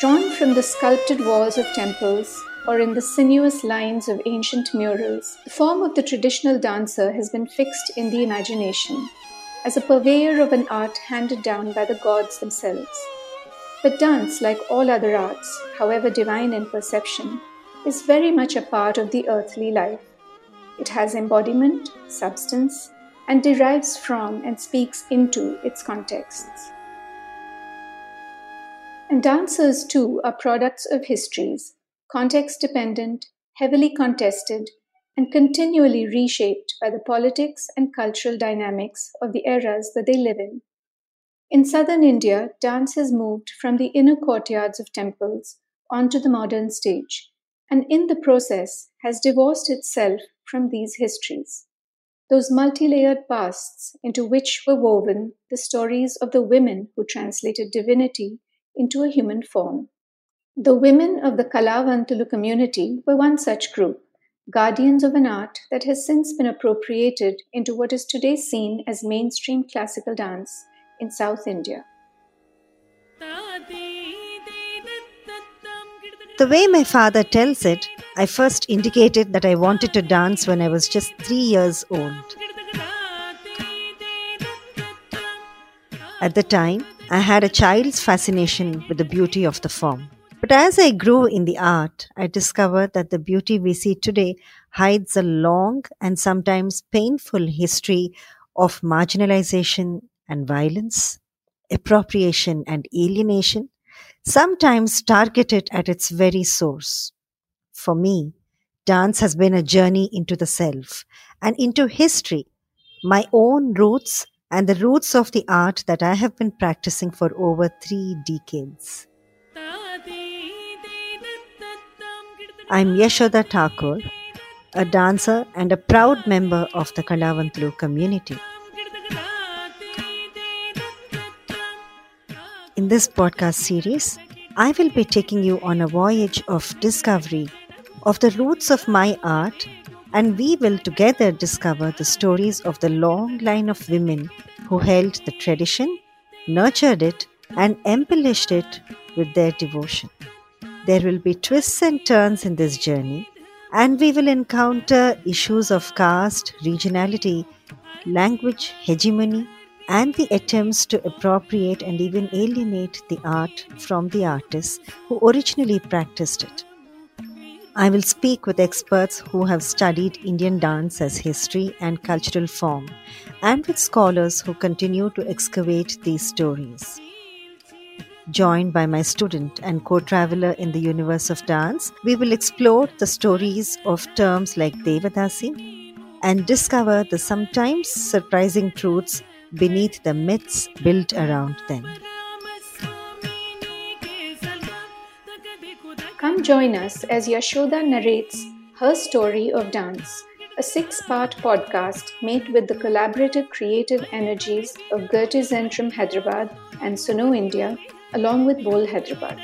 Drawn from the sculpted walls of temples or in the sinuous lines of ancient murals, the form of the traditional dancer has been fixed in the imagination as a purveyor of an art handed down by the gods themselves. But dance, like all other arts, however divine in perception, is very much a part of the earthly life. It has embodiment, substance, and derives from and speaks into its contexts. And dancers, too, are products of histories, context dependent, heavily contested, and continually reshaped by the politics and cultural dynamics of the eras that they live in. In southern India, dance has moved from the inner courtyards of temples onto the modern stage, and in the process has divorced itself from these histories, those multi layered pasts into which were woven the stories of the women who translated divinity into a human form. The women of the Kalavantulu community were one such group guardians of an art that has since been appropriated into what is today seen as mainstream classical dance in South India. The way my father tells it, I first indicated that I wanted to dance when I was just three years old. At the time, I had a child's fascination with the beauty of the form. But as I grew in the art, I discovered that the beauty we see today hides a long and sometimes painful history of marginalization and violence, appropriation and alienation, sometimes targeted at its very source. For me, dance has been a journey into the self and into history, my own roots and the roots of the art that I have been practicing for over three decades. I'm Yashoda Thakur, a dancer and a proud member of the Kalavantulu community. In this podcast series, I will be taking you on a voyage of discovery of the roots of my art, and we will together discover the stories of the long line of women who held the tradition, nurtured it, and embellished it with their devotion. There will be twists and turns in this journey, and we will encounter issues of caste, regionality, language, hegemony, and the attempts to appropriate and even alienate the art from the artists who originally practiced it. I will speak with experts who have studied Indian dance as history and cultural form, and with scholars who continue to excavate these stories joined by my student and co traveler in the universe of dance, we will explore the stories of terms like Devadasi and discover the sometimes surprising truths beneath the myths built around them. Come join us as Yashoda narrates her story of dance, a six part podcast made with the collaborative creative energies of Goethe Zentrum Hyderabad and Suno India along with Bol Hyderabad.